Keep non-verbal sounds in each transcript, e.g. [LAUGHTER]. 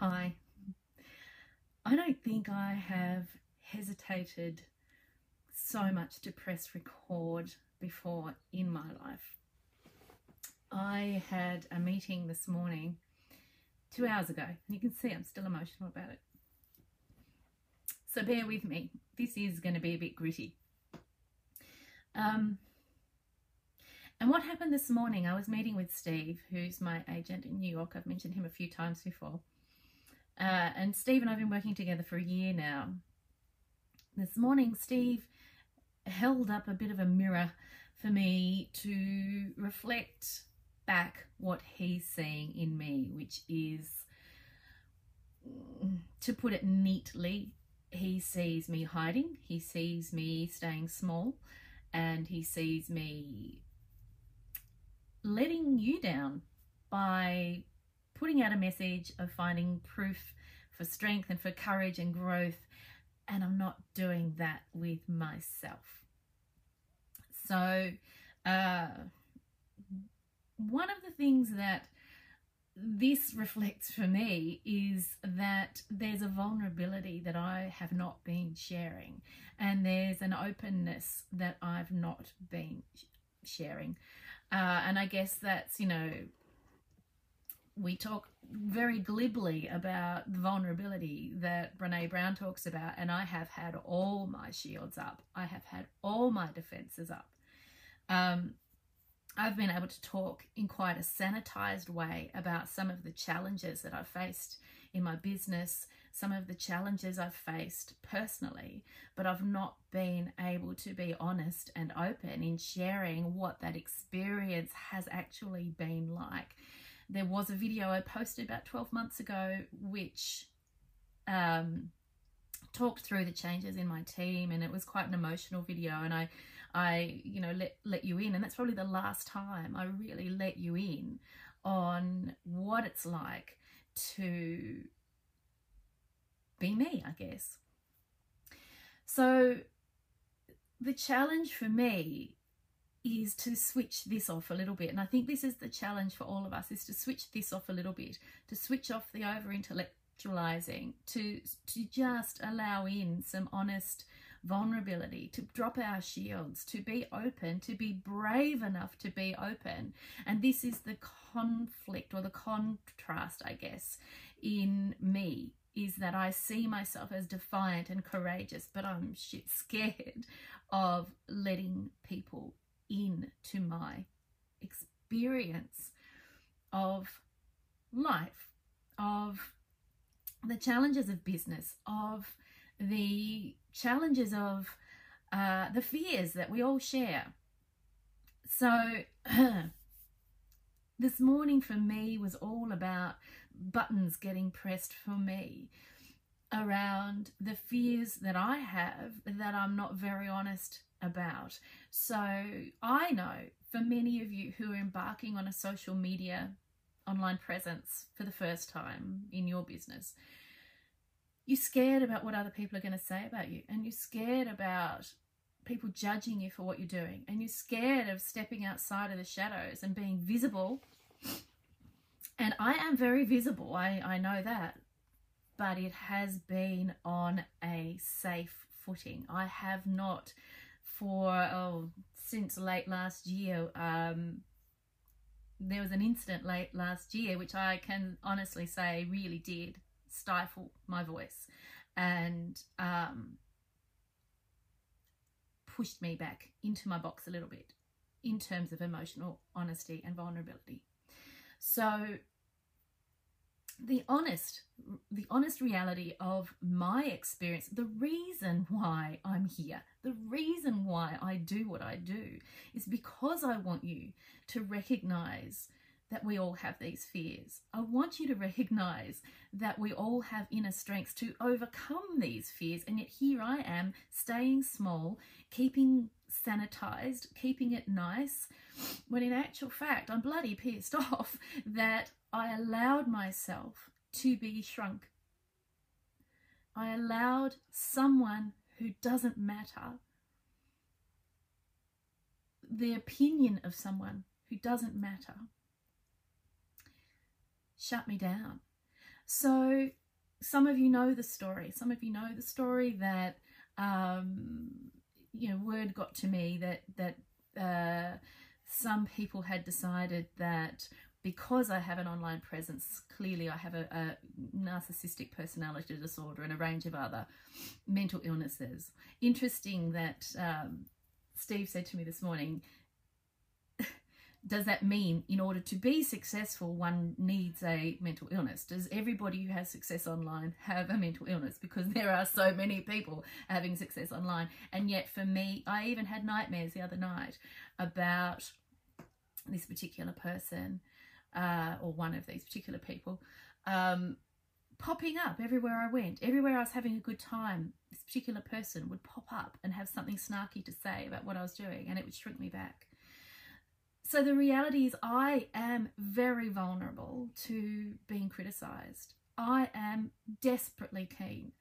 Hi. I don't think I have hesitated so much to press record before in my life. I had a meeting this morning two hours ago, and you can see I'm still emotional about it. So bear with me. This is going to be a bit gritty. Um, and what happened this morning, I was meeting with Steve, who's my agent in New York. I've mentioned him a few times before. Uh, and Steve and I have been working together for a year now. This morning, Steve held up a bit of a mirror for me to reflect back what he's seeing in me, which is, to put it neatly, he sees me hiding, he sees me staying small, and he sees me letting you down by putting out a message of finding proof for strength and for courage and growth, and I'm not doing that with myself. So, uh, one of the things that this reflects for me is that there's a vulnerability that I have not been sharing, and there's an openness that I've not been sharing. Uh, and I guess that's, you know, we talk very glibly about the vulnerability that Brene Brown talks about, and I have had all my shields up. I have had all my defenses up. Um, I've been able to talk in quite a sanitized way about some of the challenges that I've faced in my business, some of the challenges I've faced personally, but I've not been able to be honest and open in sharing what that experience has actually been like. There was a video I posted about 12 months ago which um, talked through the changes in my team and it was quite an emotional video and I I, you know, let, let you in. And that's probably the last time I really let you in on what it's like to be me, I guess. So the challenge for me is to switch this off a little bit. And I think this is the challenge for all of us is to switch this off a little bit, to switch off the over intellectualizing, to to just allow in some honest vulnerability, to drop our shields, to be open, to be brave enough to be open. And this is the conflict or the contrast, I guess, in me is that I see myself as defiant and courageous, but I'm shit scared of letting people in to my experience of life, of the challenges of business, of the challenges of uh, the fears that we all share. So, [CLEARS THROAT] this morning for me was all about buttons getting pressed for me around the fears that I have that I'm not very honest about. So, I know for many of you who are embarking on a social media online presence for the first time in your business, you're scared about what other people are going to say about you and you're scared about people judging you for what you're doing and you're scared of stepping outside of the shadows and being visible and i am very visible i, I know that but it has been on a safe footing i have not for oh since late last year um there was an incident late last year which i can honestly say really did stifle my voice and um, pushed me back into my box a little bit in terms of emotional honesty and vulnerability. So the honest the honest reality of my experience the reason why i'm here the reason why i do what i do is because i want you to recognize that we all have these fears. I want you to recognize that we all have inner strengths to overcome these fears. And yet here I am staying small, keeping sanitized, keeping it nice, when in actual fact, I'm bloody pissed [LAUGHS] off that I allowed myself to be shrunk. I allowed someone who doesn't matter, the opinion of someone who doesn't matter shut me down. So some of you know the story. Some of you know the story that um, you know word got to me that that uh, some people had decided that because I have an online presence, clearly I have a, a, narcissistic personality disorder and a range of other mental illnesses. Interesting that um, Steve said to me this morning, [LAUGHS] does that mean in order to be successful one needs a mental illness? Does everybody who has success online have a mental illness? Because there are so many people having success online. And yet for me i even had nightmares the other night about this particular person uh, or one of these particular people um, popping up everywhere i went everywhere i was having a good time this particular person would pop up and have something snarky to say about what i was doing and it would shrink me back so the reality is, I am very vulnerable to being criticized. I am desperately keen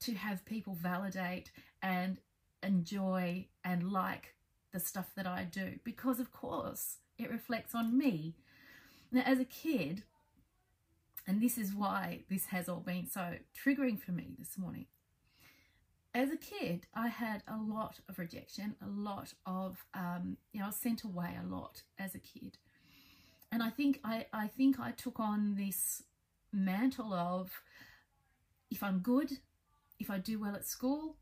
to have people validate and enjoy and like the stuff that I do because, of course, it reflects on me. Now, as a kid, and this is why this has all been so triggering for me this morning as a kid, I had a lot of rejection, a lot of, um, you know, I was sent away a lot as a kid. And I think I, I think I took on this mantle of if I'm good, if I do well at school,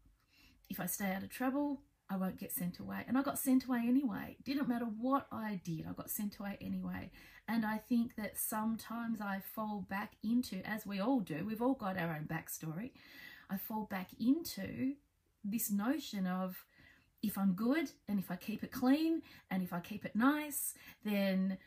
if I stay out of trouble, I won't get sent away. And I got sent away anyway. Didn't matter what I did, I got sent away anyway. And I think that sometimes I fall back into, as we all do, we've all got our own backstory. I fall back into this notion of if I'm good and if I keep it clean and if I keep it nice, then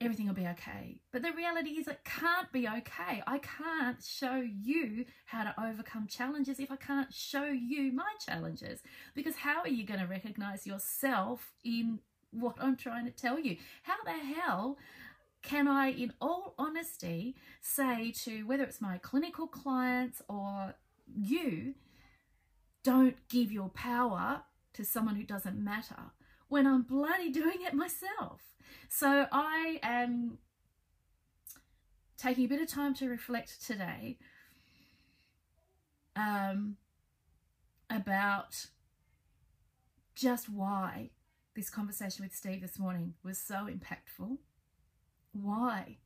everything will be okay. But the reality is, it can't be okay. I can't show you how to overcome challenges if I can't show you my challenges. Because how are you going to recognize yourself in what I'm trying to tell you? How the hell can I, in all honesty, say to whether it's my clinical clients or you don't give your power to someone who doesn't matter when I'm bloody doing it myself. So I am taking a bit of time to reflect today um, about just why this conversation with Steve this morning was so impactful, why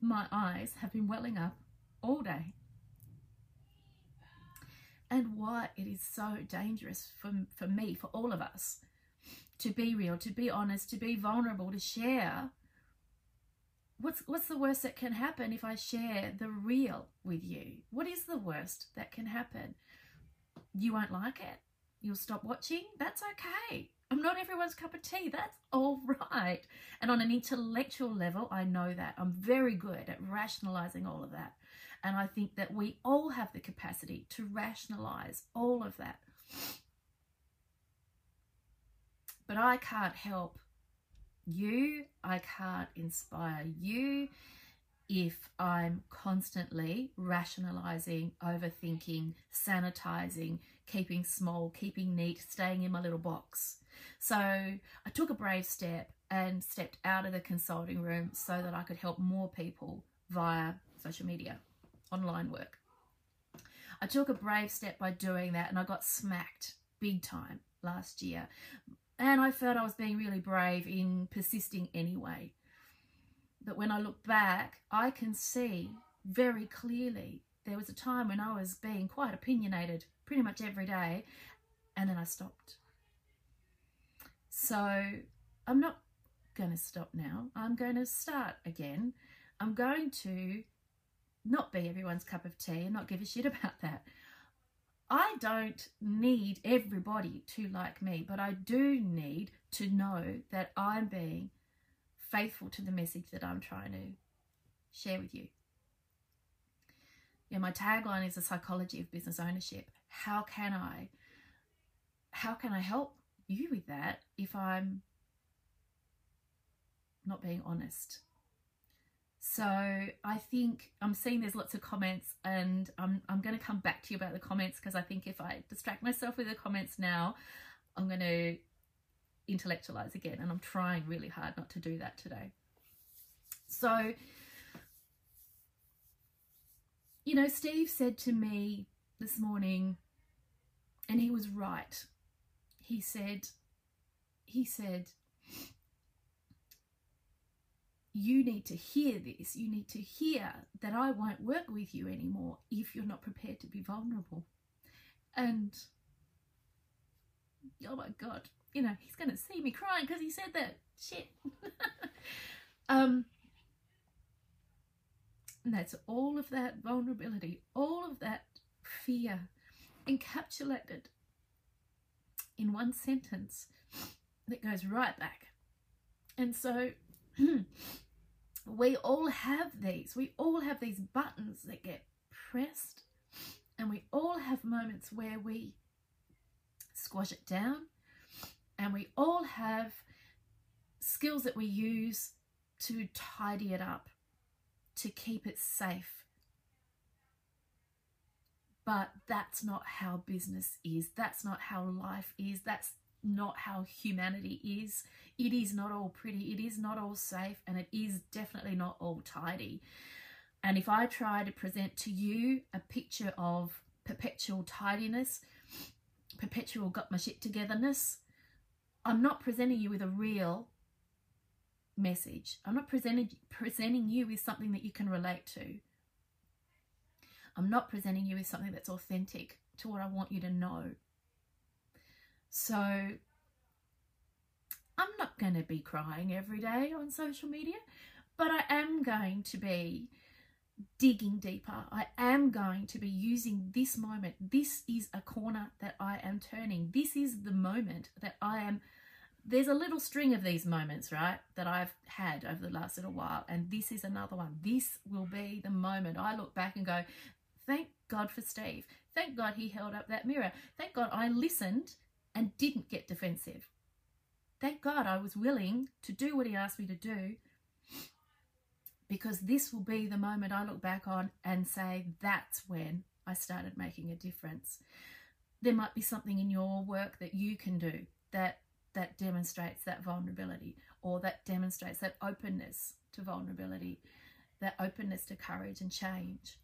my eyes have been welling up all day and why it is so dangerous for, for me, for all of us, to be real, to be honest, to be vulnerable, to share. What's, what's the worst that can happen if I share the real with you? What is the worst that can happen? You won't like it. You'll stop watching. That's okay. I'm not everyone's cup of tea. That's [LAUGHS] all right. And on an intellectual level, I know that. I'm very good at rationalizing all of that. And I think that we all have the capacity to rationalize all of that. But I can't help you, I can't inspire you if I'm constantly rationalizing, overthinking, sanitizing, keeping small, keeping neat, staying in my little box. So I took a brave step and stepped out of the consulting room so that I could help more people via social media online work. I took a brave step by doing that and I got smacked big time last year. And I felt I was being really brave in persisting anyway. But when I look back, I can see very clearly there was a time when I was being quite opinionated pretty much every day and then I stopped. So I'm not going to stop now. I'm going to start again. I'm going to not be everyone's cup of tea and not give a shit [LAUGHS] about that. I don't need everybody to like me, but I do need to know that I'm being faithful to the message that I'm trying to share with you. Yeah, my tagline is the psychology of business ownership. How can I how can I help you with that if I'm not being honest? So I think I'm seeing there's lots of comments and I'm, I'm going to come back to you about the comments because I think if I distract myself with the comments now, I'm going to intellectualize again and I'm trying really hard not to do that today. So you know, Steve said to me this morning, and he was right. He said, he said, you need to hear this. You need to hear that I won't work with you anymore if you're not prepared to be vulnerable. And oh my God, you know, he's going to see me crying because he said that. Shit. [LAUGHS] um, and that's all of that vulnerability, all of that fear encapsulated in one sentence that goes right back. And so [CLEARS THROAT] we all have these. We all have these buttons that get pressed, and we all have moments where we squash it down, and we all have skills that we use to tidy it up, to keep it safe. But that's not how business is. That's not how life is. That's not how humanity is. It is not all pretty, it is not all safe, and it is definitely not all tidy. And if I try to present to you a picture of perpetual tidiness, perpetual got my shit togetherness, I'm not presenting you with a real message. I'm not presenting presenting you with something that you can relate to. I'm not presenting you with something that's authentic to what I want you to know. So I'm not going to be crying every day on social media, but I am going to be digging deeper. I am going to be using this moment. This is a corner that I am turning. This is the moment that I am. There's a little string of these moments, right, that I've had over the last little while, and this is another one. This will be the moment I look back and go, thank God for Steve. Thank God he held up that mirror. Thank God I listened and didn't get defensive. Thank God I was willing to do what he asked me to do because this will be the moment I look back on and say, that's when I started making a difference. There might be something in your work that you can do that that demonstrates that vulnerability or that demonstrates that openness to vulnerability, that openness to courage and change.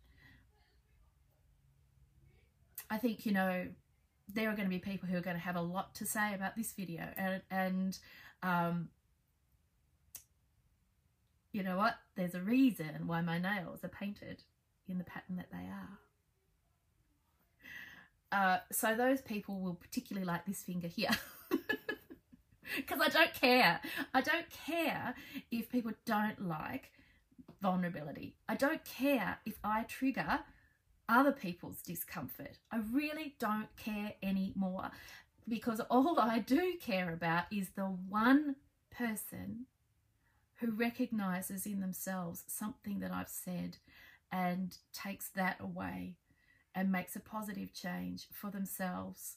I think, you know, there are going to be people who are going to have a lot to say about this video and and um, you know what? There's a reason why my nails are painted in the pattern that they are. Uh, so those people will particularly like this finger here. [LAUGHS] Because I don't care. I don't care if people don't like vulnerability. I don't care if I trigger other people's discomfort. I really don't care anymore because all I do care about is the one person who recognizes in themselves something that I've said and takes that away and makes a positive change for themselves,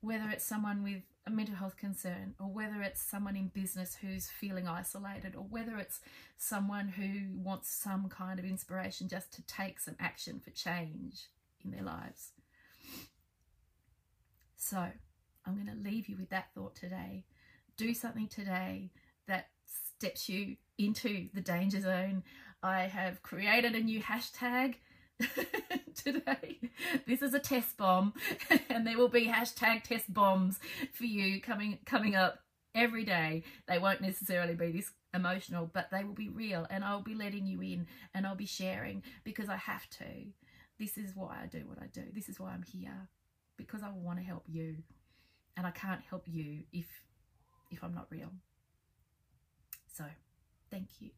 whether it's someone with a mental health concern or whether it's someone in business who's feeling isolated or whether it's someone who wants some kind of inspiration just to take some action for change in their lives. So I'm going to leave you with that thought today. Do something today that steps you into the danger zone. I have created a new hashtag [LAUGHS] today. This is a test bomb, [LAUGHS] and there will be hashtag test bombs for you coming coming up every day. They won't necessarily be this emotional, but they will be real, and I'll be letting you in, and I'll be sharing because I have to. This is why I do what I do. This is why I'm here because I want to help you, and I can't help you if if I'm not real. So, thank you.